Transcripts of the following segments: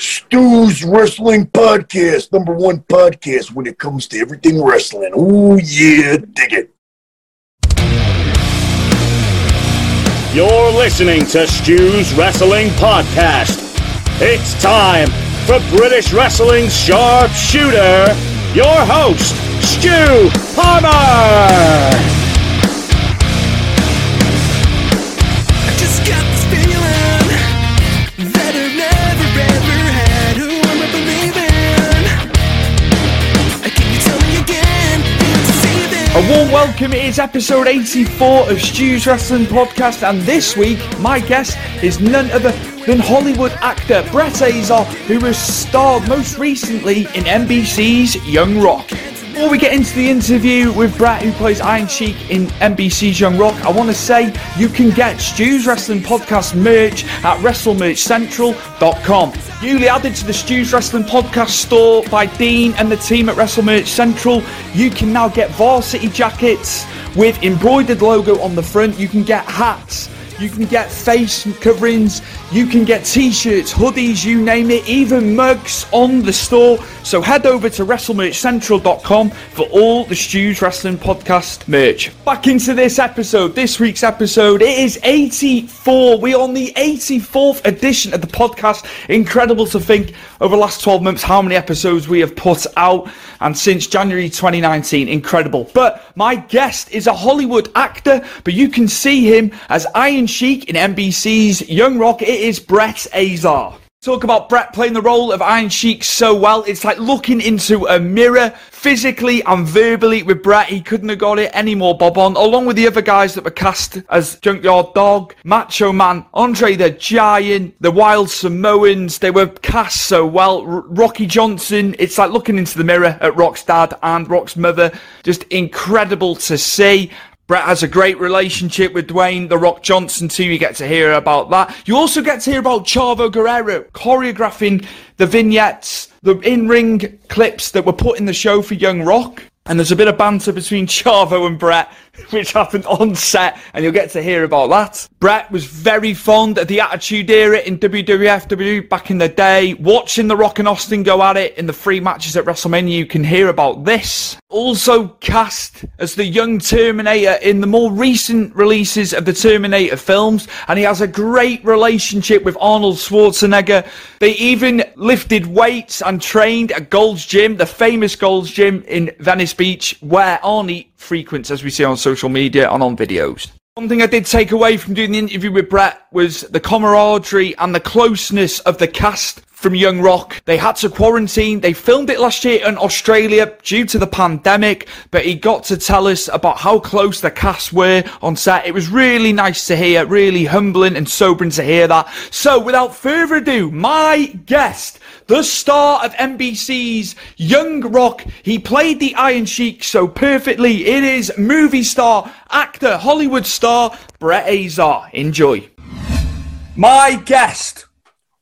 Stu's Wrestling Podcast, number one podcast when it comes to everything wrestling. Oh, yeah, dig it. You're listening to Stu's Wrestling Podcast. It's time for British Wrestling's Sharpshooter, your host, Stu Palmer. A warm welcome. It is episode 84 of Stu's Wrestling Podcast, and this week my guest is none other than Hollywood actor Brett Azar, who has starred most recently in NBC's Young Rock. Before we get into the interview with Brett, who plays Iron Sheik in NBC's Young Rock, I want to say you can get Stu's Wrestling Podcast merch at WrestleMerchCentral.com. Newly added to the Stu's Wrestling Podcast store by Dean and the team at WrestleMerch Central, you can now get varsity jackets with embroidered logo on the front. You can get hats. You can get face coverings, you can get t-shirts, hoodies, you name it, even mugs on the store. So head over to WrestleMerchCentral.com for all the Stu's Wrestling Podcast merch. Back into this episode, this week's episode. It is 84. We are on the 84th edition of the podcast. Incredible to think over the last 12 months how many episodes we have put out. And since January 2019, incredible. But my guest is a Hollywood actor, but you can see him as Iron Sheik in NBC's Young Rock. It is Brett Azar. Talk about Brett playing the role of Iron Sheik so well. It's like looking into a mirror physically and verbally with Brett. He couldn't have got it any more bob on, along with the other guys that were cast as Junkyard Dog, Macho Man, Andre the Giant, the Wild Samoans. They were cast so well. R- Rocky Johnson. It's like looking into the mirror at Rock's dad and Rock's mother. Just incredible to see. Brett has a great relationship with Dwayne The Rock Johnson too. You get to hear about that. You also get to hear about Chavo Guerrero choreographing the vignettes, the in-ring clips that were put in the show for Young Rock. And there's a bit of banter between Chavo and Brett, which happened on set, and you'll get to hear about that. Brett was very fond of the Attitude Era in WWF back in the day. Watching The Rock and Austin go at it in the three matches at WrestleMania, you can hear about this. Also cast as the young Terminator in the more recent releases of the Terminator films, and he has a great relationship with Arnold Schwarzenegger. They even lifted weights and trained at Gold's Gym, the famous Gold's Gym in Venice Beach, where Arnie frequents, as we see on social media and on videos. One thing I did take away from doing the interview with Brett was the camaraderie and the closeness of the cast from Young Rock. They had to quarantine. They filmed it last year in Australia due to the pandemic, but he got to tell us about how close the cast were on set. It was really nice to hear, really humbling and sobering to hear that. So without further ado, my guest, the star of NBC's Young Rock. He played the Iron Sheik so perfectly. It is movie star, actor, Hollywood star, Brett Azar. Enjoy. My guest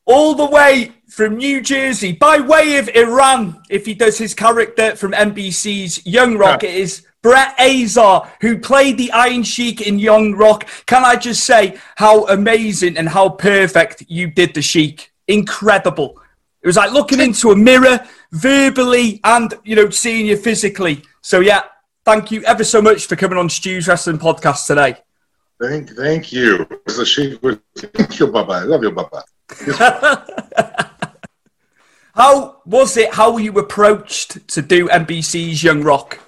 all the way from New Jersey, by way of Iran, if he does his character from NBC's Young Rock, it is Brett Azar, who played the Iron Sheik in Young Rock. Can I just say how amazing and how perfect you did the Sheik? Incredible. It was like looking into a mirror, verbally and you know seeing you physically. So yeah, thank you ever so much for coming on Stu's Wrestling Podcast today. Thank, thank you. The Sheik was, thank you, Baba. I love you, Baba. How was it? How were you approached to do NBC's Young Rock?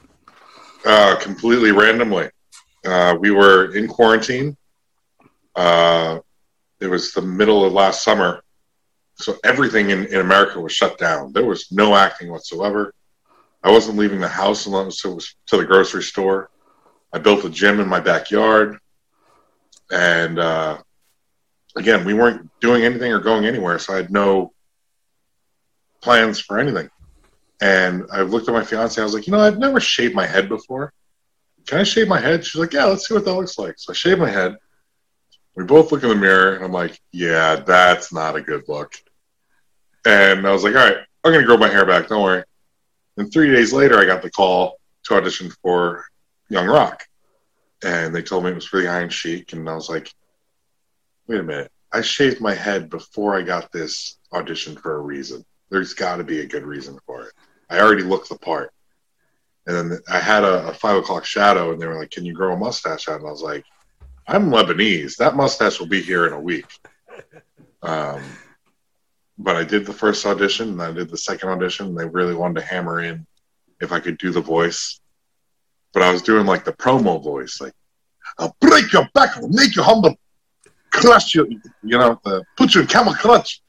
Uh, completely randomly. Uh, we were in quarantine. Uh, it was the middle of last summer. So everything in, in America was shut down. There was no acting whatsoever. I wasn't leaving the house unless it was to the grocery store. I built a gym in my backyard. And uh, again, we weren't doing anything or going anywhere. So I had no plans for anything. And I looked at my fiance. I was like, you know, I've never shaved my head before. Can I shave my head? She's like, yeah, let's see what that looks like. So I shaved my head. We both look in the mirror, and I'm like, yeah, that's not a good look. And I was like, all right, I'm going to grow my hair back. Don't worry. And three days later, I got the call to audition for Young Rock. And they told me it was for the Iron Sheik. And I was like, wait a minute. I shaved my head before I got this audition for a reason. There's got to be a good reason for it. I already looked the part. And then I had a, a, five o'clock shadow, and they were like, "Can you grow a mustache out?" And I was like, "I'm Lebanese. That mustache will be here in a week." Um, but I did the first audition, and I did the second audition. And they really wanted to hammer in if I could do the voice, but I was doing like the promo voice, like, "I'll break your back, I'll make you humble, crush you, you know, the, put you in camel clutch."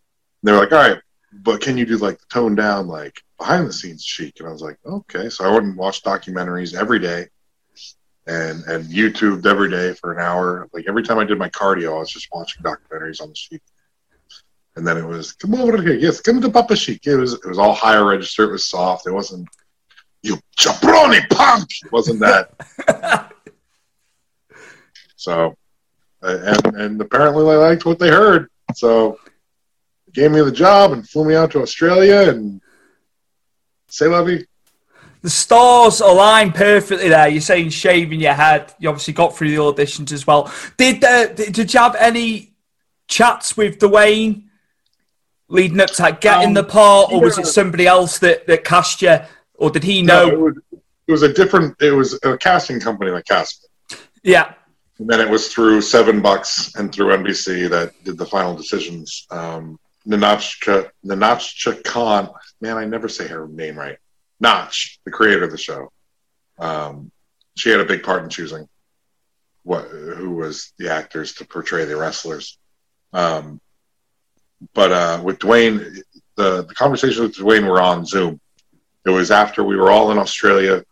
And they were like, "All right, but can you do like the tone down, like behind the scenes Sheik?" And I was like, "Okay." So I went and watched documentaries every day, and and YouTubed every day for an hour. Like every time I did my cardio, I was just watching documentaries on the Sheik. And then it was, "Come over here, yes, come to Papa Sheik." It was it was all higher register. It was soft. It wasn't you jabroni punk. It wasn't that. so, uh, and and apparently they liked what they heard. So gave me the job and flew me out to Australia and say lovey. The stars align perfectly there. You're saying shaving your head. You obviously got through the auditions as well. Did uh, did you have any chats with Dwayne leading up to getting um, the part, or was it somebody else that, that cast you, or did he know? No, it, was, it was a different. It was a casting company that cast me. Yeah. And then it was through Seven Bucks and through NBC that did the final decisions. Um, Nahnatchka, Nahnatchka Khan. Man, I never say her name right. Notch, the creator of the show. Um, she had a big part in choosing what who was the actors to portray the wrestlers. Um, but uh, with Dwayne, the, the conversation with Dwayne were on Zoom. It was after we were all in Australia.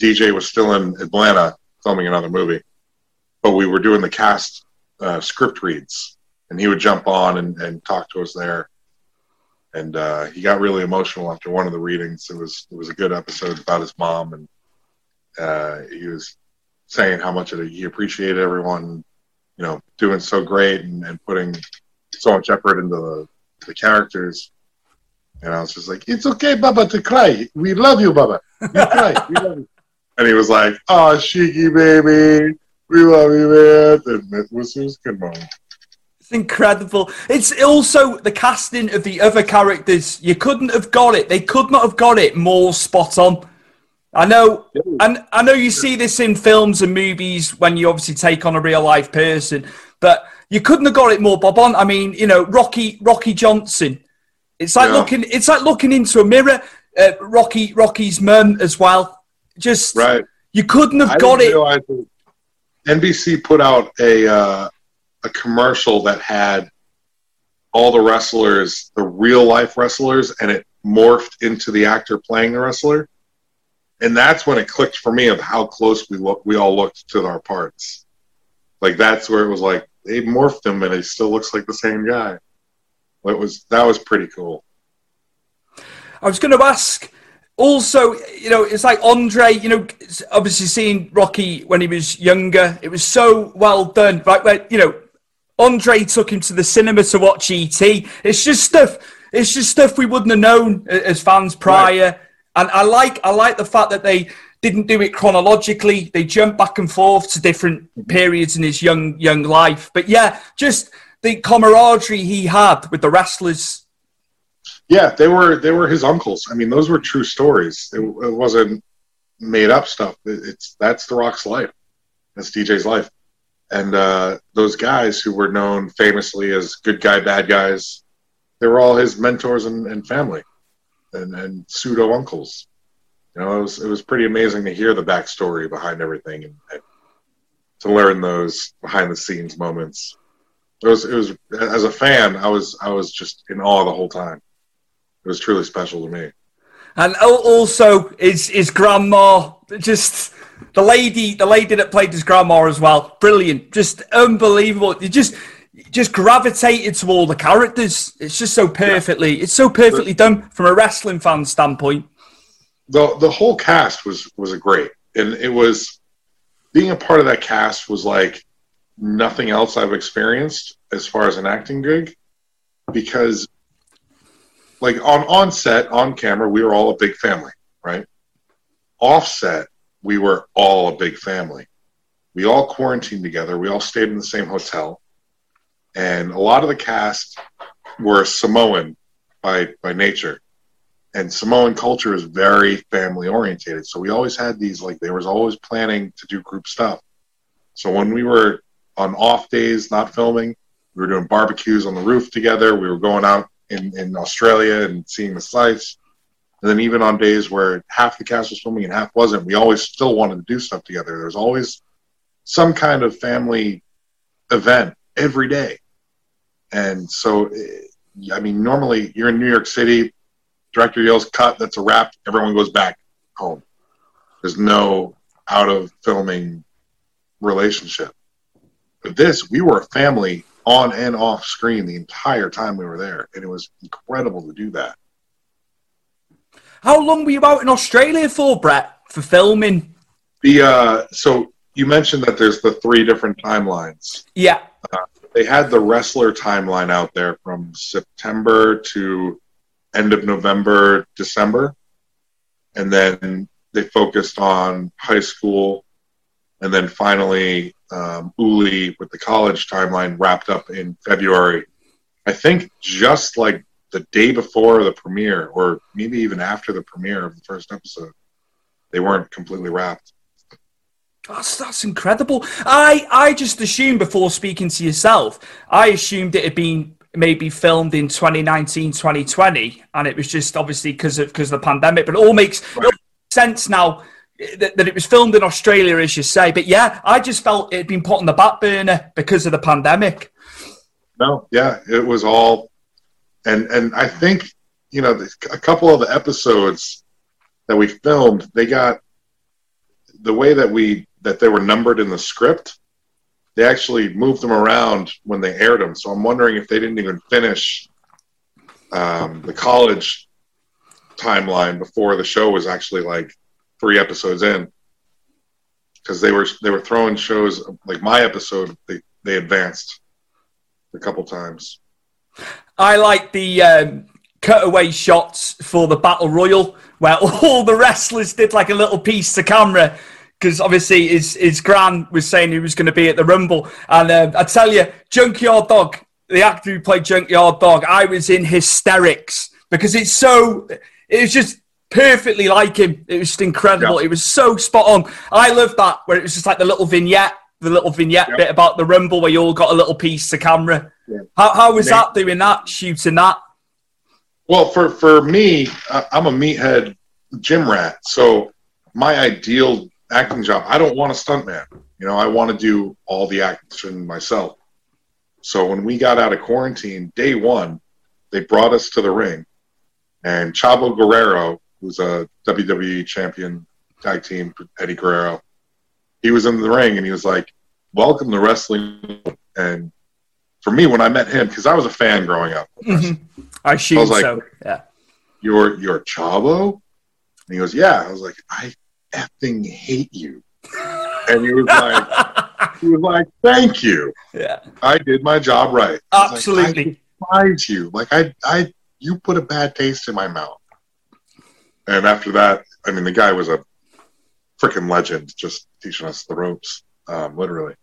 DJ was still in Atlanta filming another movie, but we were doing the cast uh, script reads and he would jump on and, and talk to us there. And uh, he got really emotional after one of the readings. It was it was a good episode about his mom, and uh, he was saying how much he appreciated everyone, you know, doing so great and, and putting so much effort into the, the characters. And I was just like, "It's okay, Baba, to cry. We love you, Baba. You cry. we love you." And he was like, "Oh, Sheiky baby, we love you, man." And it was, it was a good moment. It's incredible. It's also the casting of the other characters. You couldn't have got it. They could not have got it more spot on. I know, and I know you see this in films and movies when you obviously take on a real life person, but you couldn't have got it more bob on. I mean, you know, Rocky Rocky Johnson. It's like yeah. looking. It's like looking into a mirror. Uh, Rocky Rocky's mum as well. Just right. You couldn't have I got it. NBC put out a uh, a commercial that had all the wrestlers, the real life wrestlers, and it morphed into the actor playing the wrestler. And that's when it clicked for me of how close we look, we all looked to our parts. Like that's where it was like they morphed him, and he still looks like the same guy. It was that was pretty cool. I was going to ask also, you know, it's like Andre, you know, obviously seeing Rocky when he was younger, it was so well done. Right, where, you know, Andre took him to the cinema to watch ET. It's just stuff. It's just stuff we wouldn't have known uh, as fans prior. Right. And I like I like the fact that they didn't do it chronologically. They jumped back and forth to different periods in his young young life. But yeah, just the camaraderie he had with the wrestlers. Yeah, they were they were his uncles. I mean, those were true stories. It, it wasn't made up stuff. It, it's that's the Rock's life. That's DJ's life. And uh, those guys who were known famously as good guy, bad guys, they were all his mentors and, and family and, and pseudo uncles. You know, it was it was pretty amazing to hear the backstory behind everything and, and to learn those behind the scenes moments. It was it was as a fan, I was I was just in awe the whole time. It was truly special to me. And also, his his grandma, just the lady, the lady that played his grandma as well, brilliant, just unbelievable. You just just gravitated to all the characters. It's just so perfectly, yeah. it's so perfectly done from a wrestling fan standpoint. The the whole cast was was a great, and it was being a part of that cast was like nothing else I've experienced as far as an acting gig, because like on on set on camera we were all a big family, right? Offset we were all a big family. We all quarantined together. We all stayed in the same hotel and a lot of the cast were Samoan by by nature, and Samoan culture is very family orientated. So we always had these like there was always planning to do group stuff. So when we were on off days, not filming, we were doing barbecues on the roof together. We were going out in, in Australia and seeing the sights. And then even on days where half the cast was filming and half wasn't, we always still wanted to do stuff together. There's always some kind of family event every day. And so, eh, I mean, normally you're in New York City, director yells cut, that's a wrap, everyone goes back home. There's no out of filming relationship. But this, we were a family on and off screen the entire time we were there, and it was incredible to do that. How long were you out in Australia for, Brett, for filming? The uh, so you mentioned that there's the three different timelines. Yeah. Uh, they had the wrestler timeline out there from September to end of November, December, and then they focused on high school, and then finally um, Uli with the college timeline wrapped up in February. I think just like the day before the premiere, or maybe even after the premiere of the first episode, they weren't completely wrapped. That's that's incredible. I I just assumed before speaking to yourself, I assumed it had been maybe filmed in 2019, 2020, and it was just obviously because of because of the pandemic. But it all makes, right. it all makes sense now eh, that, that, it was filmed in Australia, as you say. But yeah, I just felt it had been put on the back burner because of the pandemic. No, yeah, it was all, and and I think you know a couple of the episodes that we filmed, they got the way that we that they were numbered in the script, they actually moved them around when they aired them. So I'm wondering if they didn't even finish um, the college timeline before the show was actually like three episodes in, because they were they were throwing shows like my episode. They they advanced a couple times. I like the um, cutaway shots for the battle royal where all the wrestlers did like a little piece to camera because obviously his his gran was saying he was going to be at the Rumble, and uh, I tell you, Junkyard Dog, the actor who played Junkyard Dog, I was in hysterics because it's so it was just perfectly like him. It was just incredible. It was so spot on. I love that where it was just like the little vignette, the little vignette bit about the Rumble where you all got a little piece to camera. Yeah. How how was that doing that shooting that? Well, for for me, I'm a meathead gym rat, so my ideal acting job. I don't want a stuntman. You know, I want to do all the action myself. So when we got out of quarantine, day one, they brought us to the ring, and Chavo Guerrero, who's a WWE champion tag team, Eddie Guerrero, he was in the ring and he was like, "Welcome to wrestling." And for me, when I met him, because I was a fan growing up, mm-hmm. I, I was like, so. Yeah, you're you're Chavo, and he goes, "Yeah." I was like, "I effing hate you. And he was like, he was like, "Thank you. Yeah, I did my job right." Absolutely. Like, I despise you. Like I, I, you put a bad taste in my mouth. And after that, I mean, the guy was a freaking legend, just teaching us the ropes, um, literally.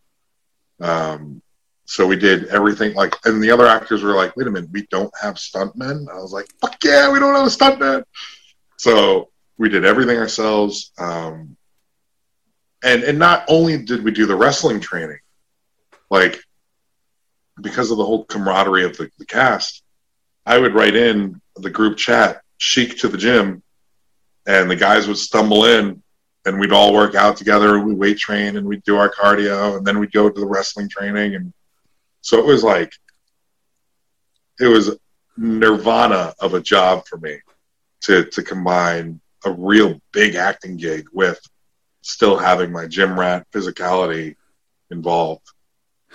Um, so we did everything like, and the other actors were like, "Wait a minute, we don't have stuntmen." I was like, "Fuck yeah, we don't have a stuntman." So we did everything ourselves. Um, and and not only did we do the wrestling training, like because of the whole camaraderie of the, the cast, I would write in the group chat, Sheik to the gym, and the guys would stumble in and we'd all work out together. We weight train and we'd do our cardio and then we'd go to the wrestling training. And so it was like, it was nirvana of a job for me to, to combine a real big acting gig with still having my gym rat physicality involved.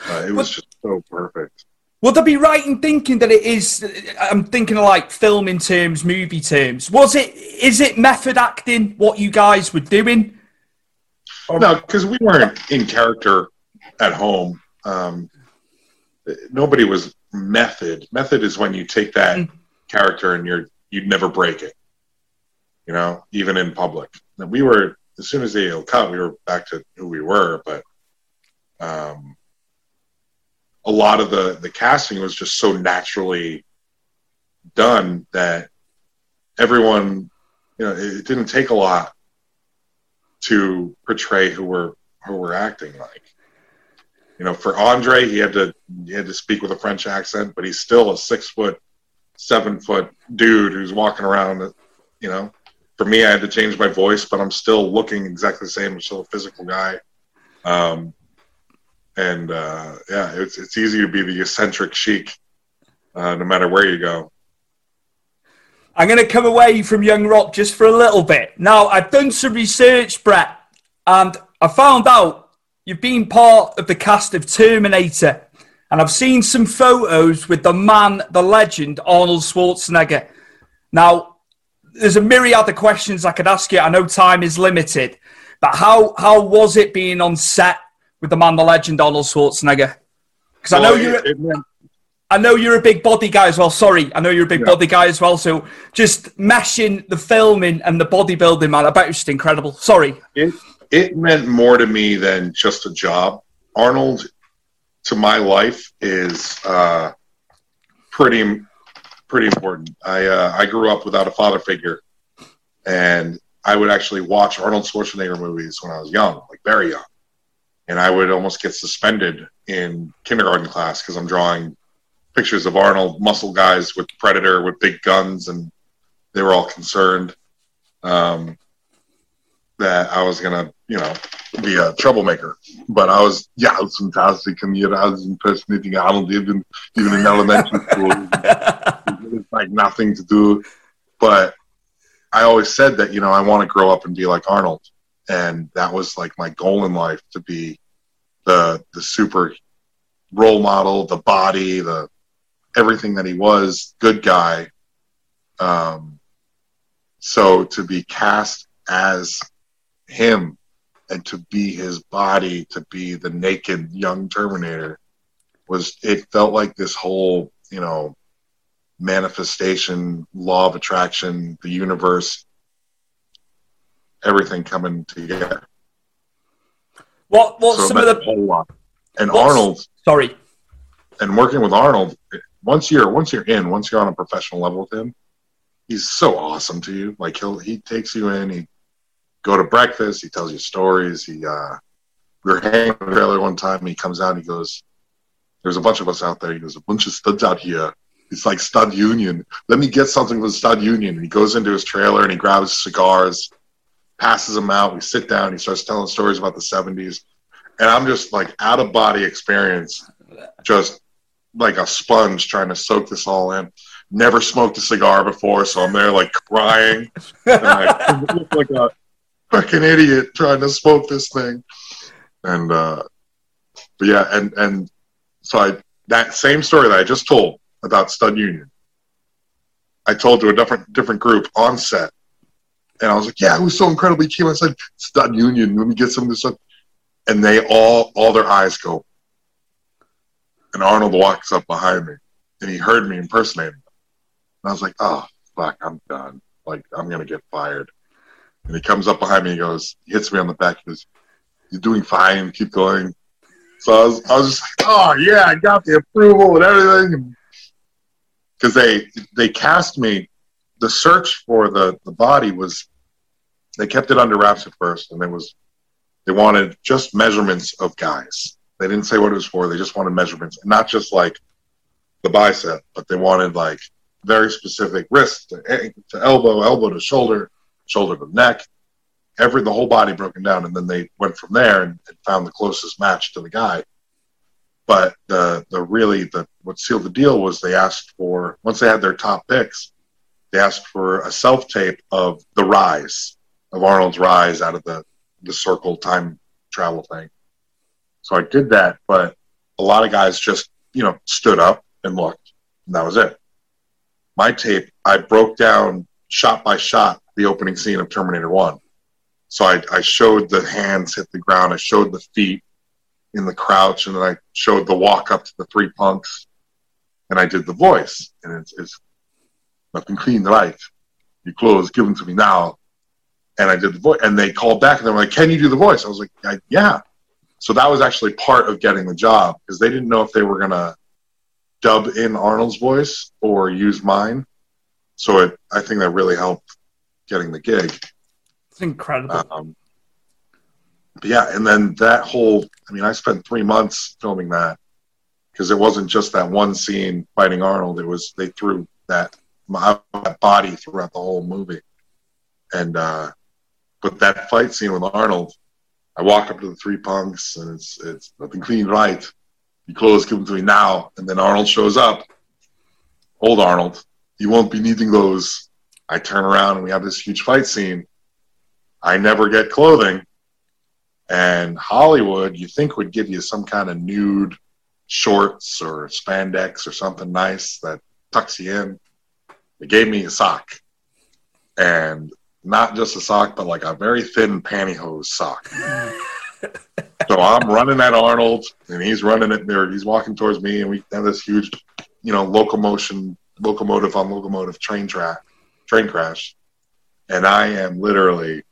Uh, it was just so perfect. Would I be right in thinking that it is? I'm thinking of like film in terms, movie terms. Was it? Is it method acting? What you guys were doing? No, because we weren't in character at home. Um, nobody was method. Method is when you take that mm. character and you're you'd never break it. You know, even in public. And we were as soon as they cut, we were back to who we were. But um, a lot of the the casting was just so naturally done that everyone, you know, it, didn't take a lot to portray who we're who we're acting like. You know, for Andre, he had to he had to speak with a French accent, but he's still a six foot, seven foot dude who's walking around. You know, for me, I had to change my voice, but I'm still looking exactly the same. I'm still a physical guy. Um, and uh, yeah, it's it's easy to be the eccentric Sheik, uh, no matter where you go. I'm going to come away from Young Rock just for a little bit. Now, I've done some research, Brett, and I found out you've been part of the cast of Terminator, and I've seen some photos with the man, the legend, Arnold Schwarzenegger. Now, there's a myriad of questions I could ask you. I know time is limited, but how how was it being on set with the man, the legend, Arnold Schwarzenegger? Because I know you're. It, it meant- I know you're a big body guy as well. Sorry, I know you're a big yeah. body guy as well. So just mashing the filming and the bodybuilding, man, I bet it's just incredible. Sorry. It it meant more to me than just a job. Arnold, to my life, is uh, pretty pretty important. I uh, I grew up without a father figure, and I would actually watch Arnold Schwarzenegger movies when I was young, like very young and I would almost get suspended in kindergarten class because I'm drawing pictures of Arnold muscle guys with Predator with big guns, and they were all concerned um, that I was gonna, you know, be a troublemaker. But I was, yeah, it was fantastic, and know, I was impersonating Arnold even even in elementary school. it was like nothing to do, but I always said that you know I want to grow up and be like Arnold and that was like my goal in life to be the the super role model, the body, the everything that he was, good guy. Um, so to be cast as him and to be his body, to be the naked young Terminator, was it felt like this whole you know manifestation, law of attraction, the universe everything coming together. What what so some of the whole lot. and Arnold sorry. And working with Arnold, once you're once you're in, once you're on a professional level with him, he's so awesome to you. Like he'll he takes you in, he go to breakfast, he tells you stories, he uh we were hanging in the trailer one time and he comes out and he goes, There's a bunch of us out there. He goes, A bunch of studs out here. It's like stud union. Let me get something with stud union. And he goes into his trailer and he grabs cigars passes him out. We sit down. He starts telling stories about the 70s. And I'm just like out of body experience, just like a sponge trying to soak this all in. Never smoked a cigar before, so I'm there like crying. and I look like a fucking idiot trying to smoke this thing. And, uh, but yeah, and, and so I, that same story that I just told about Stud Union, I told to a different, different group on set and I was like, yeah, it was so incredibly cute. I said, Stud Union, let me get some of this stuff. and they all all their eyes go. And Arnold walks up behind me, and he heard me impersonating. him. And I was like, "Oh fuck, I'm done. Like I'm gonna get fired." And he comes up behind me, and goes, he hits me on the back. He goes, "You're doing fine. Keep going." So I was, I was just like, "Oh yeah, I got the approval and everything." Because they they cast me. The search for the the body was they kept it under wraps at first, and it was they wanted just measurements of guys. They didn't say what it was for. They just wanted measurements, and not just like the bicep, but they wanted like very specific wrist to, to elbow, elbow to shoulder, shoulder to neck, every the whole body broken down, and then they went from there and, and found the closest match to the guy. But the the really the what sealed the deal was they asked for once they had their top picks, they asked for a self tape of the rise of Arnold's rise out of the the circle time travel thing. So I did that, but a lot of guys just you know stood up and looked, and that was it. My tape, I broke down shot by shot the opening scene of Terminator One. So I, I showed the hands hit the ground, I showed the feet in the crouch, and then I showed the walk up to the three punks, and I did the voice, and it's, it's nothing clean right. Your clothes given to me now, and I did the voice, and they called back and they were like, "Can you do the voice?" I was like, "Yeah." So that was actually part of getting the job because they didn't know if they were gonna dub in Arnold's voice or use mine. So it, I think that really helped getting the gig. It's incredible. Um, but yeah, and then that whole, I mean, I spent three months filming that because it wasn't just that one scene fighting Arnold. It was, they threw that, my, that body throughout the whole movie. And, uh, but that fight scene with Arnold, I walk up to the three punks and it's, it's nothing clean right. You close, give them to me now. And then Arnold shows up. Old Arnold, you won't be needing those. I turn around and we have this huge fight scene. I never get clothing. And Hollywood, you think would give you some kind of nude shorts or spandex or something nice that tucks you in. They gave me a sock. And not just a sock, but like a very thin pantyhose sock. so I'm running at Arnold, and he's running at me. He's walking towards me, and we have this huge, you know, locomotion, locomotive on locomotive train track, train crash, and I am literally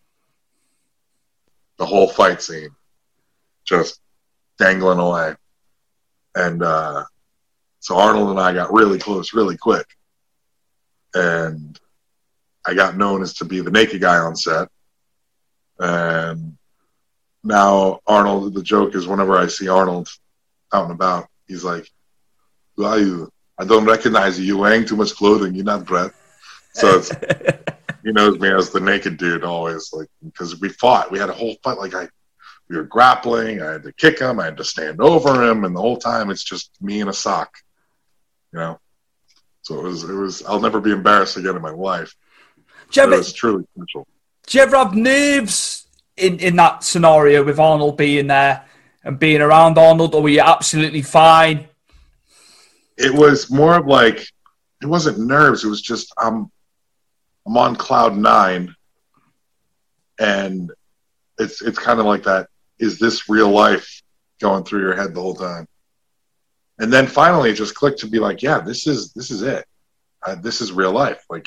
the whole fight scene, just dangling away. And uh, so Arnold and I got really close really quick. And I got known as to be the naked guy on set. And now Arnold, the joke is whenever I see Arnold out and about, he's like, Who are you? I don't recognize you. You're wearing too much clothing. You're not Brett. So it's, he knows me as the naked dude always, like because we fought. We had a whole fight. Like I, we were grappling. I had to kick him. I had to stand over him, and the whole time it's just me in a sock. You know. So it was. It was. I'll never be embarrassed again in my life. Do you ever, was truly special. do you ever have nerves in, in that scenario with Arnold being there and being around Arnold, or were you absolutely fine? It was more of like it wasn't nerves. It was just I'm I'm on cloud nine, and it's it's kind of like that. Is this real life going through your head the whole time? And then finally, it just clicked to be like, yeah, this is this is it. Uh, this is real life. Like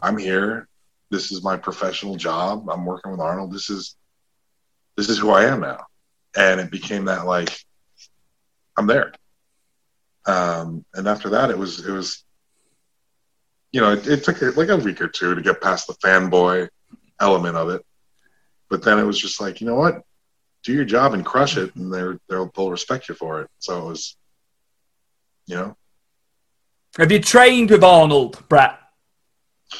I'm here. This is my professional job. I'm working with Arnold. This is this is who I am now. And it became that like I'm there. Um, and after that, it was it was you know it, it took like a week or two to get past the fanboy element of it. But then it was just like you know what, do your job and crush it, and they're they'll they'll respect you for it. So it was, you know, Have you trained with Arnold, Brett?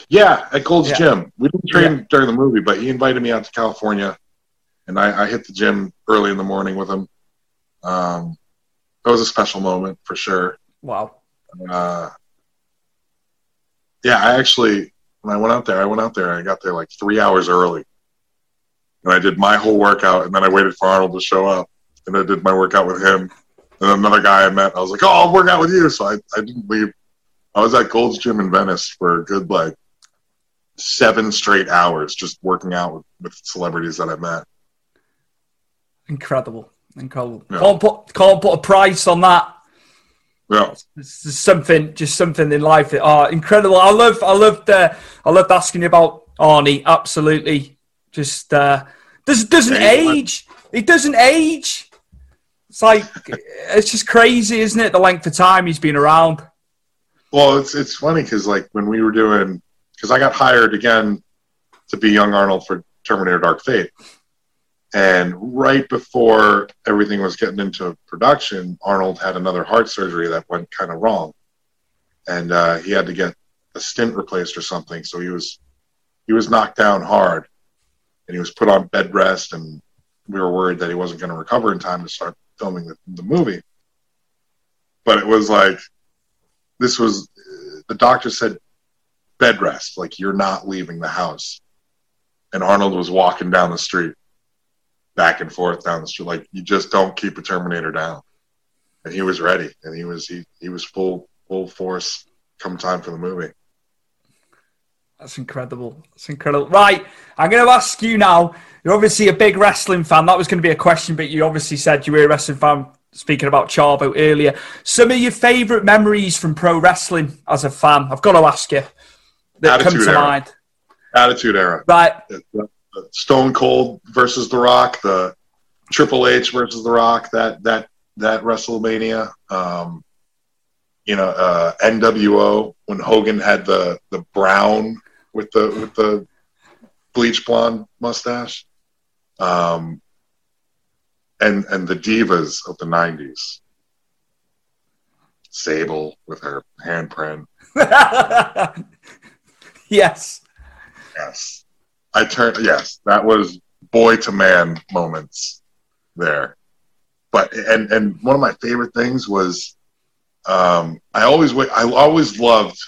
Yeah, at Gold's Yeah. Gym. We didn't train during the movie, but he invited me out to California, and I, I hit the gym early in the morning with him. Um, that was a special moment for sure. Wow. Uh, yeah, I actually when I went out there, I went out there. And I got there like three hours early, and I did my whole workout, and then I waited for Arnold to show up, and I did my workout with him. And another guy I met, I was like, "Oh, I'll work out with you." So I, I didn't leave. I was at Gold's Gym in Venice for a good like seven straight hours, just working out with, with celebrities that I met. Incredible, incredible. Yeah. Can't put can't put a price on that. Yeah, it's just something, just something in life that are incredible. I love, I loved, uh, I loved asking you about Arnie. Absolutely, just uh, does doesn't age. He doesn't age. It's like it's just crazy, isn't it? The length of time he's been around. Well, it's it's funny because like when we were doing, because I got hired again to be young Arnold for Terminator Dark Fate, and right before everything was getting into production, Arnold had another heart surgery that went kind of wrong, and uh, he had to get a stent replaced or something. So he was he was knocked down hard, and he was put on bed rest, and we were worried that he wasn't going to recover in time to start filming the, the movie. But it was like this was the doctor said bed rest, like you're not leaving the house. And Arnold was walking down the street, back and forth down the street, like you just don't keep a Terminator down. And he was ready, and he was he he was full full force come time for the movie. That's incredible. That's incredible. Right, I'm going to ask you now. You're obviously a big wrestling fan. That was going to be a question, but you obviously said you were a wrestling fan. Speaking about Chavo earlier, some of your favourite memories from pro wrestling as a fan. I've got to ask you that Attitude come to era. mind. Attitude era. Right. Stone Cold versus The Rock, the Triple H versus The Rock, that that that WrestleMania. Um, you know, uh, NWO when Hogan had the the brown with the with the bleach blonde mustache. Um, and and the divas of the '90s. Sable with her handprint. yes. Yes. I turned. Yes, that was boy to man moments there. But and and one of my favorite things was, um, I always I always loved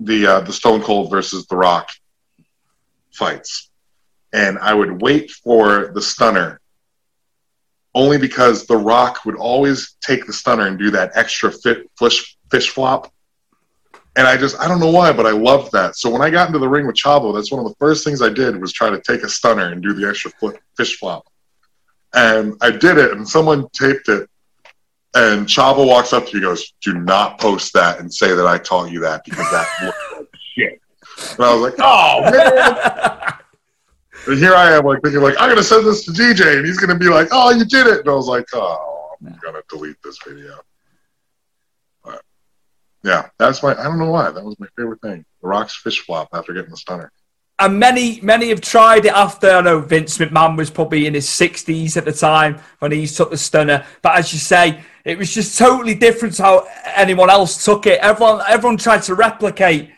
the uh, the Stone Cold versus The Rock fights, and I would wait for the stunner only because The Rock would always take the stunner and do that extra fit, fish, fish flop. And I just, I don't know why, but I loved that. So when I got into the ring with Chavo, that's one of the first things I did was try to take a stunner and do the extra fish flop. And I did it, and someone taped it. And Chavo walks up to me and goes, Do not post that and say that I taught you that because that looks like shit. And I was like, Oh, oh man. And here I am, like thinking, like I'm gonna send this to DJ, and he's gonna be like, "Oh, you did it!" And I was like, "Oh, I'm gonna delete this video." But yeah, that's my. I don't know why. That was my favorite thing. The Rock's fish flop after getting the stunner. And many, many have tried it after. I know Vince McMahon was probably in his 60s at the time when he took the stunner. But as you say, it was just totally different to how anyone else took it. Everyone, everyone tried to replicate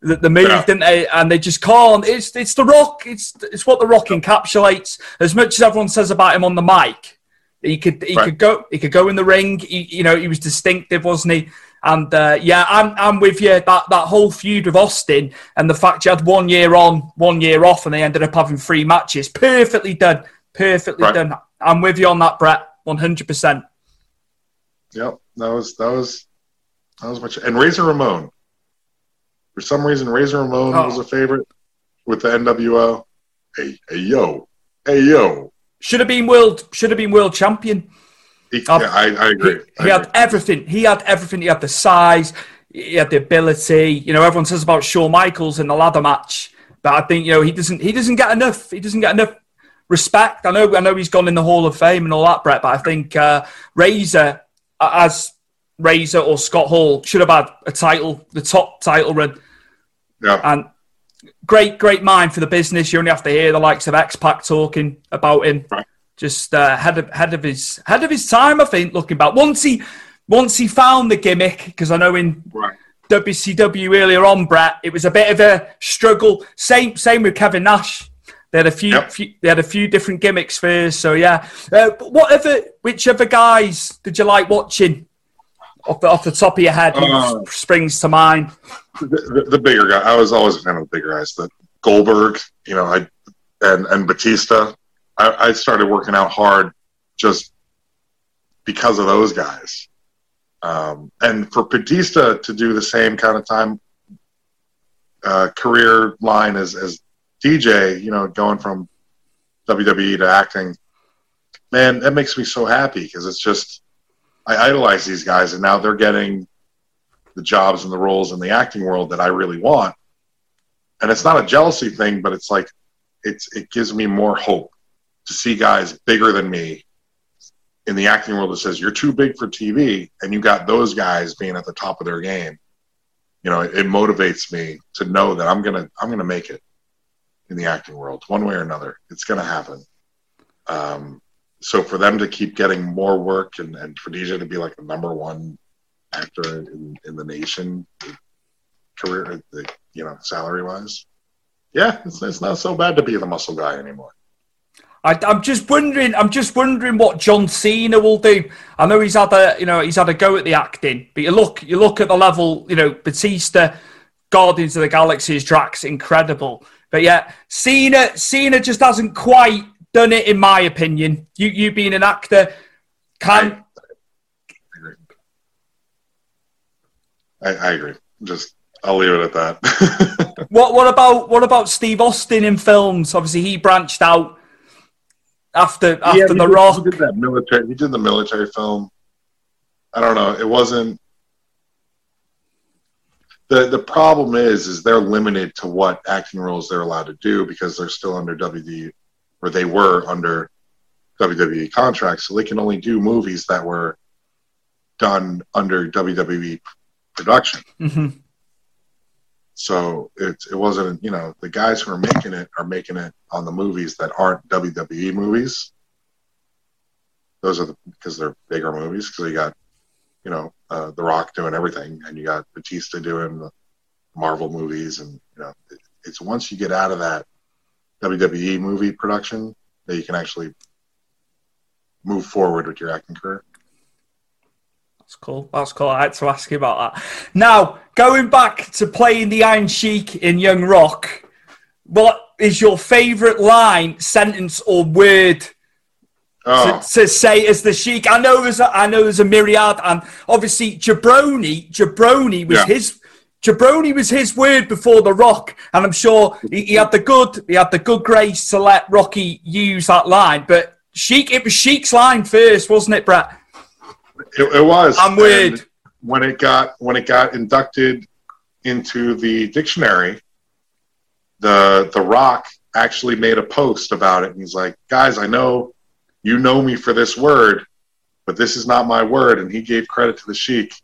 the, the move, yeah. didn't they? And they just can't. It's it's the Rock. It's it's what the Rock encapsulates. As much as everyone says about him on the mic, he could he right. could go he could go in the ring. He, you know, he was distinctive, wasn't he? And uh, yeah, I'm I'm with you. That that whole feud with Austin and the fact you had one year on, one year off, and they ended up having three matches. Perfectly done. Perfectly right. done. I'm with you on that, Brett. One hundred percent. Yep, that was that was that was much. And Razor Ramon, for some reason, Razor Ramon oh. was a favorite with the NWO. Hey, hey, yo, hey, yo. Should have been world. Should have been world champion. He, um, yeah, I, I, agree. He, I he agree. had everything. He had everything. He had the size. He had the ability. You know, everyone says about Shawn Michaels in the ladder match, but I think you know he doesn't. He doesn't get enough. He doesn't get enough respect. I know. I know he's gone in the Hall of Fame and all that, Brett. But I think uh, Razor, as Razor or Scott Hall, should have had a title, the top title run yeah. And great, great mind for the business. You only have to hear the likes of X Pac talking about him. Right. Just uh, head of head of his head of his time, I think. Looking back, once he once he found the gimmick, because I know in right. WCW earlier on, Brett, it was a bit of a struggle. Same same with Kevin Nash. They had a few, yep. few they had a few different gimmicks first. So yeah, uh, whatever, which other guys did you like watching off the off the top of your head? Uh, springs to mind the, the, bigger guy. I was always a fan of the bigger guys. The Goldberg, you know, I and and Batista. I, I started working out hard just because of those guys. Um, and for Batista to do the same kind of time uh, career line as, as DJ, you know, going from WWE to acting, man, that makes me so happy because it's just I idolize these guys, and now they're getting the jobs and the roles in the acting world that I really want. And it's not a jealousy thing, but it's like it's it gives me more hope to see guys bigger than me in the acting world that says you're too big for TV, and you got those guys being at the top of their game. You know, it, it motivates me to know that I'm gonna I'm gonna make it in the acting world one way or another. It's gonna happen. Um, so for them to keep getting more work and, and for DJ to be like the number one actor in, in the nation, career, uh, you know, salary wise, yeah, it's, it's not so bad to be the muscle guy anymore. I, am just wondering. I'm just wondering what John Cena will do. I know he's had a, you know, he's had a go at the acting, but you look, you look at the level. You know, Batista, Guardians of the Galaxy's Drax, incredible. But yeah, Cena, Cena just hasn't quite done it, in my opinion. You, you being an actor, can. I, I agree. Just I'll leave it at that. what what about what about Steve Austin in films? Obviously, he branched out after after yeah, the did, Rock. He did that military. He did the military film. I don't know. It wasn't. The the problem is is they're limited to what acting roles they're allowed to do because they're still under WD or they were under WWE contracts, so they can only do movies that were done under WWE production. Mm-hmm. So it it wasn't you know the guys who are making it are making it on the movies that aren't WWE movies. Those are the because they're bigger movies because you got you know uh, The Rock doing everything and you got Batista doing the Marvel movies and you know it, it's once you get out of that WWE movie production that you can actually move forward with your acting career. That's cool. That's cool. I had to ask you about that. Now, going back to playing the Iron Sheik in Young Rock, what is your favourite line, sentence, or word oh. to, to, say as the Sheik? I know there's a, I know there's a myriad, and obviously Jabroni, Jabroni was yeah. his Jabroni was his word before the Rock, and I'm sure he, he, had the good he had the good grace to let Rocky use that line. But Sheik, it was Sheik's line first, wasn't it, Brett? It, it was. I'm weird. And when it got when it got inducted into the dictionary, the the Rock actually made a post about it, and he's like, "Guys, I know you know me for this word, but this is not my word." And he gave credit to the Sheik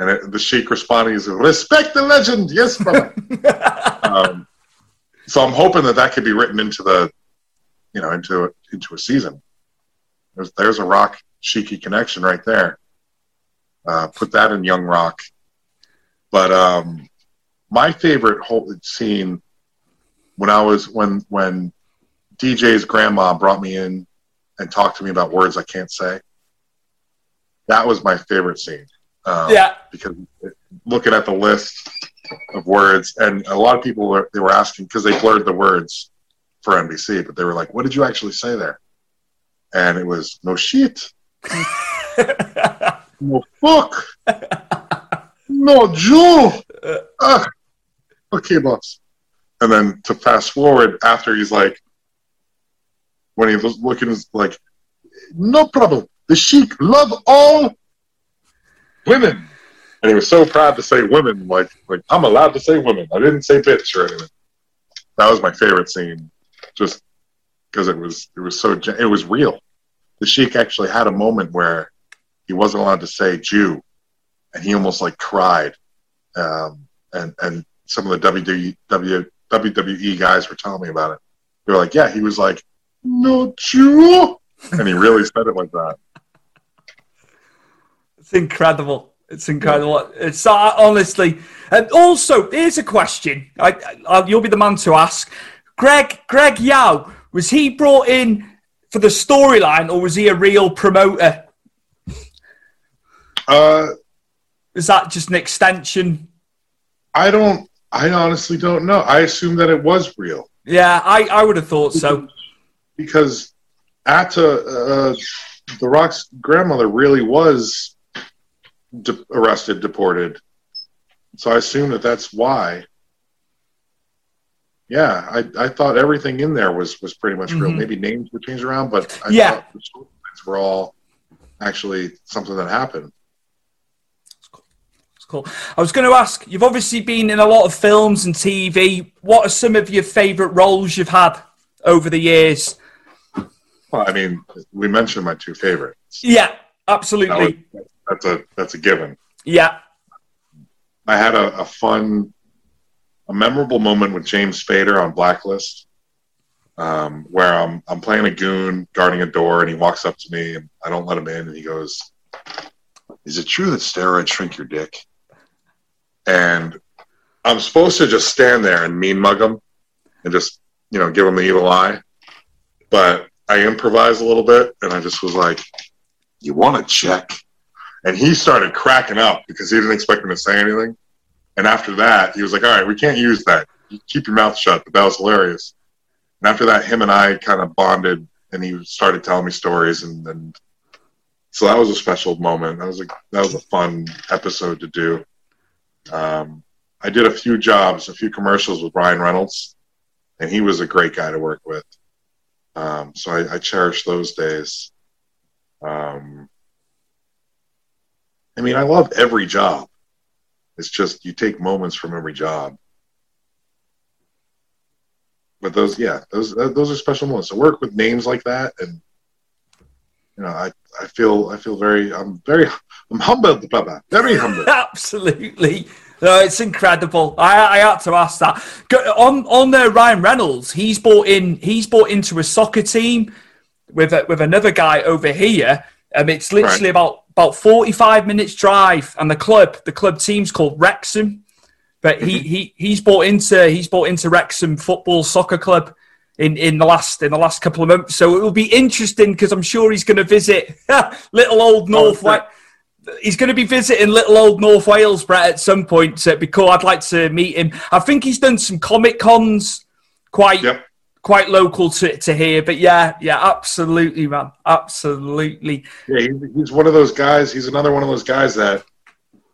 and the sheik responding is, respect the legend. Yes, brother. um, so I'm hoping that that could be written into the, you know, into, into a season. There's, there's a rock sheiky connection right there. Uh, put that in Young Rock. But um, my favorite whole scene when I was when when DJ's grandma brought me in and talked to me about words I can't say. That was my favorite scene. Um, yeah. Because looking at the list of words, and a lot of people were, they were asking because they blurred the words for NBC, but they were like, "What did you actually say there?" And it was no shit, no fuck, no Jew. Ah, okay, boss. And then to fast forward after he's like, when he was looking like, no problem. The sheik love all women. And he was so proud to say women, like like I'm allowed to say women. I didn't say bitch or anything. That was my favorite scene, just because it was it was so it was real. The Sheik actually had a moment where he wasn't allowed to say Jew, and he almost like cried. Um, and and some of the WWE, WWE guys were telling me about it. They were like, "Yeah, he was like, no Jew," and he really said it like that. It's incredible. It's incredible. It's uh, honestly, and also here's a question. I, I, you'll be the man to ask. Greg Greg Yao was he brought in for the storyline or was he a real promoter? Uh, is that just an extension? I don't. I honestly don't know. I assume that it was real. Yeah, I, I would have thought so. Because Atta, uh, the Rock's grandmother, really was de- arrested, deported. So I assume that that's why. Yeah, I, I thought everything in there was was pretty much real. Mm-hmm. Maybe names were changed around, but I yeah, facts were all actually something that happened. It's cool. I was going to ask. You've obviously been in a lot of films and TV. What are some of your favourite roles you've had over the years? Well, I mean, we mentioned my two favorites. Yeah, absolutely. That was- that's a that's a given. Yeah. I had a, a fun, a memorable moment with James Spader on Blacklist, um, where I'm I'm playing a goon guarding a door, and he walks up to me, and I don't let him in, and he goes, "Is it true that steroids shrink your dick?" And I'm supposed to just stand there and mean mug him, and just you know give him the evil eye, but I improvised a little bit, and I just was like, "You want to check?" And he started cracking up because he didn't expect me to say anything. And after that, he was like, "All right, we can't use that. You keep your mouth shut." But that was hilarious. And after that, him and I kind of bonded, and he started telling me stories, and, and so that was a special moment. That was a that was a fun episode to do. Um, I did a few jobs, a few commercials with Ryan Reynolds, and he was a great guy to work with. Um, so I, I cherish those days. Um, I mean, I love every job. It's just you take moments from every job. But those, yeah, those those are special moments. To work with names like that, and you know, I I feel I feel very I'm very I'm humbled, Baba, very humbled. Absolutely. No, it's incredible. I, I had to ask that. On on there, Ryan Reynolds. He's bought in. He's bought into a soccer team with a, with another guy over here. Um, it's literally Right. about about forty five minutes drive, and the club the club team's called Wrexham. But he, he he's bought into he's bought into Wrexham Football Soccer Club in, in the last in the last couple of months. So it will be interesting because I'm sure he's going to visit little old oh, North Wales. He's going to be visiting little old North Wales, Brett, at some point. So it'd be cool. I'd like to meet him. I think he's done some comic cons quite quite local to, to here. But yeah, yeah, absolutely, man, absolutely. Yeah, he's, he's one of those guys. He's another one of those guys that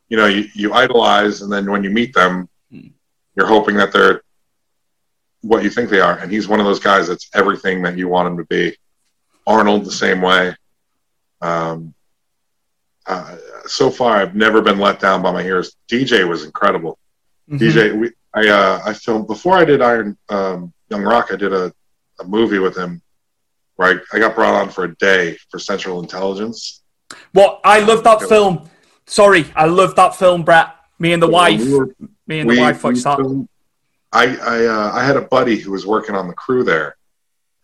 you know you, you idolize, and then when you meet them, you're hoping that they're what you think they are. And he's one of those guys that's everything that you want him to be. Arnold the same way. Um, uh, so far, I've never been let down by my heroes. DJ was incredible. Mhm. DJ, we, I uh, I filmed before I did Iron um, Young Rock. I did a, a movie with him where I, I got brought on for a day for Central Intelligence. Well, I love that film. Sorry, I love that film, Brett. Me and the wife. We were- Me and the we- wife watched that. filmed- I I, uh, I had a buddy who was working on the crew there,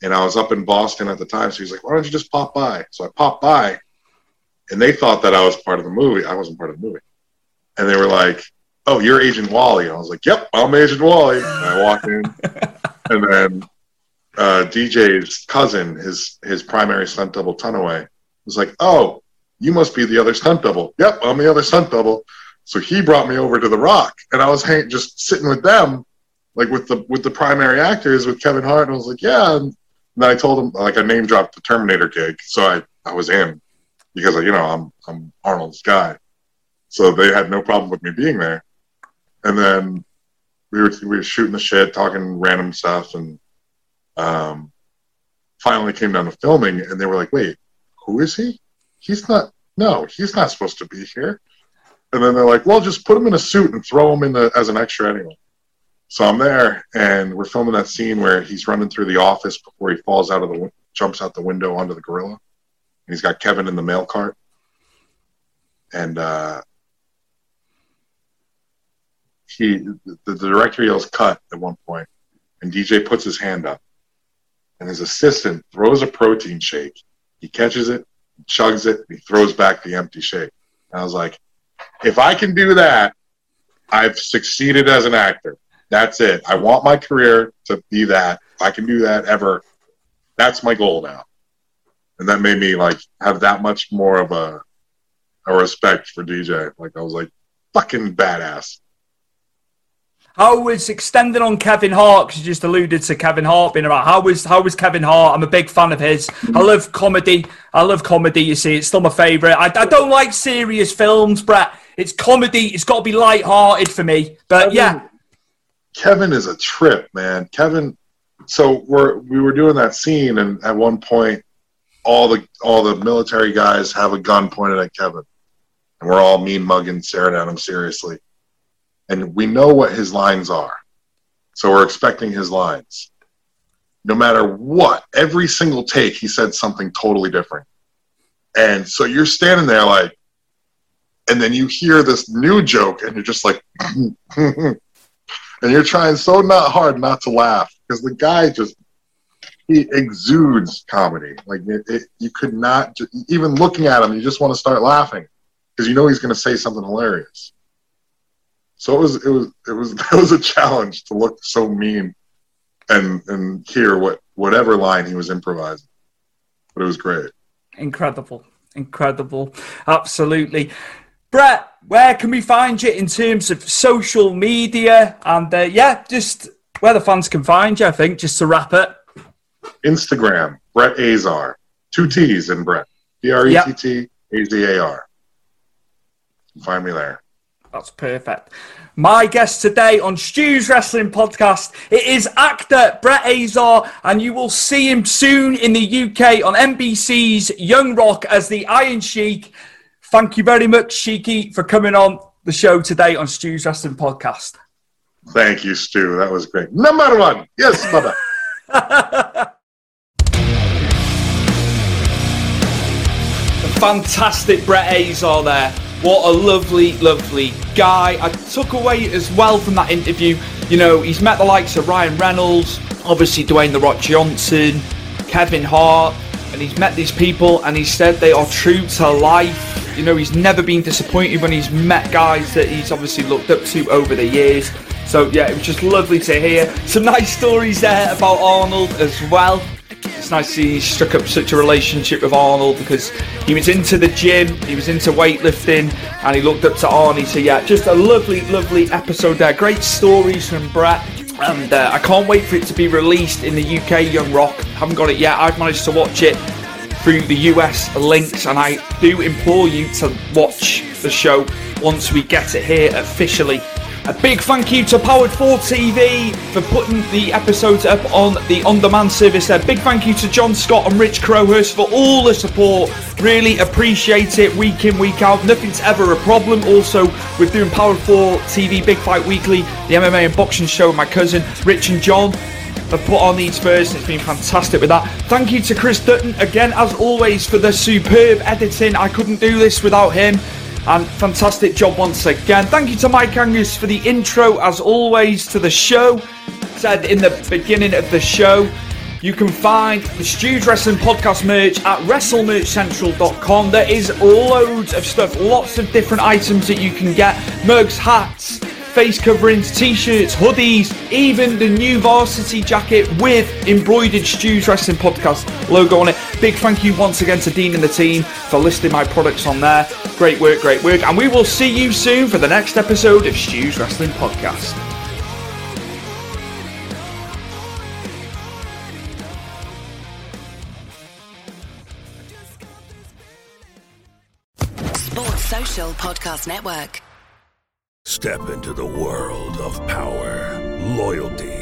and I was up in Boston at the time. So he's like, "Why don't you just pop by?" So I popped by, and they thought that I was part of the movie. I wasn't part of the movie, and they were like, "Oh, you're Agent Wally." And I was like, "Yep, I'm Agent Wally." And I walked in, and then uh, DJ's cousin, his his primary stunt double, Tanoai, was like, "Oh, you must be the other stunt double." Yep, I'm the other stunt double. So he brought me over to the Rock, and I was hang- just sitting with them, like with the with the primary actors, with Kevin Hart, and I was like, "Yeah." And then I told him, like, I name dropped the Terminator gig, so I I was in because you know I'm I'm Arnold's guy, so they had no problem with me being there. And then we were we were shooting the shit, talking random stuff, and um, finally came down to filming, and they were like, "Wait, who is he? He's not. No, he's not supposed to be here." And then they're like, "Well, just put him in a suit and throw him in the as an extra anyway." So I'm there, and we're filming that scene where he's running through the office before he falls out of the jumps out the window onto the gorilla, and he's got Kevin in the mail cart, and uh, he the, director yells "cut" at one point, and DJ puts his hand up, and his assistant throws a protein shake. He catches it, chugs it, and he throws back the empty shake. And I was like, if I can do that, I've succeeded as an actor. That's it. I want my career to be that. If I can do that ever, that's my goal now. And that made me like have that much more of a a respect for DJ. Like I was like fucking badass. How was extending on Kevin Hart? Because you just alluded to Kevin Hart being around. How was how was Kevin Hart? I'm a big fan of his. I love comedy. I love comedy. You see, it's still my favorite. I, I don't like serious films, Brett. It's comedy. It's got to be light-hearted for me. But yeah, Kevin is a trip, man. Kevin. So we're we were doing that scene, and at one point, all the all the military guys have a gun pointed at Kevin, and we're all mean mugging, staring at him seriously, and we know what his lines are, so we're expecting his lines. No matter what, every single take, he said something totally different, and so you're standing there like, and then you hear this new joke, and you're just like, and you're trying so not hard not to laugh because the guy just he exudes comedy. Like it, it, you could not even looking at him, you just want to start laughing because you know he's going to say something hilarious. So it was it was it was it was a challenge to look so mean and and hear what whatever line he was improvising, but it was great. Incredible, incredible, absolutely. Brett, where can we find you in terms of social media and uh, yeah, just where the fans can find you? I think just to wrap it. Instagram, Brett Azar. Two T's in Brett. B R E T T A Z A R. Find me there. That's perfect. My guest today on Stu's Wrestling Podcast, it is actor Brett Azar, and you will see him soon in the UK on NBC's Young Rock as the Iron Sheik. Thank you very much, Sheiky, for coming on the show today on Stu's Wrestling Podcast. Thank you, Stu. That was great. Number one. Yes, brother. fantastic Brett Azar there. What a lovely, lovely guy. I took away as well from that interview, you know, he's met the likes of Ryan Reynolds, obviously Dwayne The Rock Johnson, Kevin Hart, and he's met these people and he said they are true to life. You know, he's never been disappointed when he's met guys that he's obviously looked up to over the years. So, yeah, it was just lovely to hear. Some nice stories there about Arnold as well it's nice to see he struck up such a relationship with Arnold because he was into the gym, he was into weightlifting, and he looked up to Arnie. So yeah, just a lovely, lovely episode there. Great stories from Brett. And uh, I can't wait for it to be released in the UK, Young Rock. Haven't got it yet. I've managed to watch it through the US links, and I do implore you to watch the show once we get it here officially a big thank you to Powered 4 TV for putting the episodes up on the on demand service there. Big thank you to John Scott and Rich Crowhurst for all the support. Really appreciate it week in, week out. Nothing's ever a problem. Also, we're doing Powered 4 TV Big Fight Weekly, the MMA and boxing show with my cousin Rich and John have put on these first. It's been fantastic with that. Thank you to Chris Dutton again, as always, for the superb editing. I couldn't do this without him. And fantastic job once again. Thank you to Mike Angus for the intro, as always, to the show. Said in the beginning of the show, you can find the Stu's Wrestling Podcast merch at WrestleMerchCentral.com. There is loads of stuff, lots of different items that you can get mugs, hats, face coverings, t-shirts, hoodies, even the new varsity jacket with embroidered Stu's Wrestling Podcast logo on it. Big thank you once again to Dean and the team for listing my products on there. Great work, great work. And we will see you soon for the next episode of Stu's Wrestling Podcast. Sports Social Podcast Network. Step into the world of power, loyalty,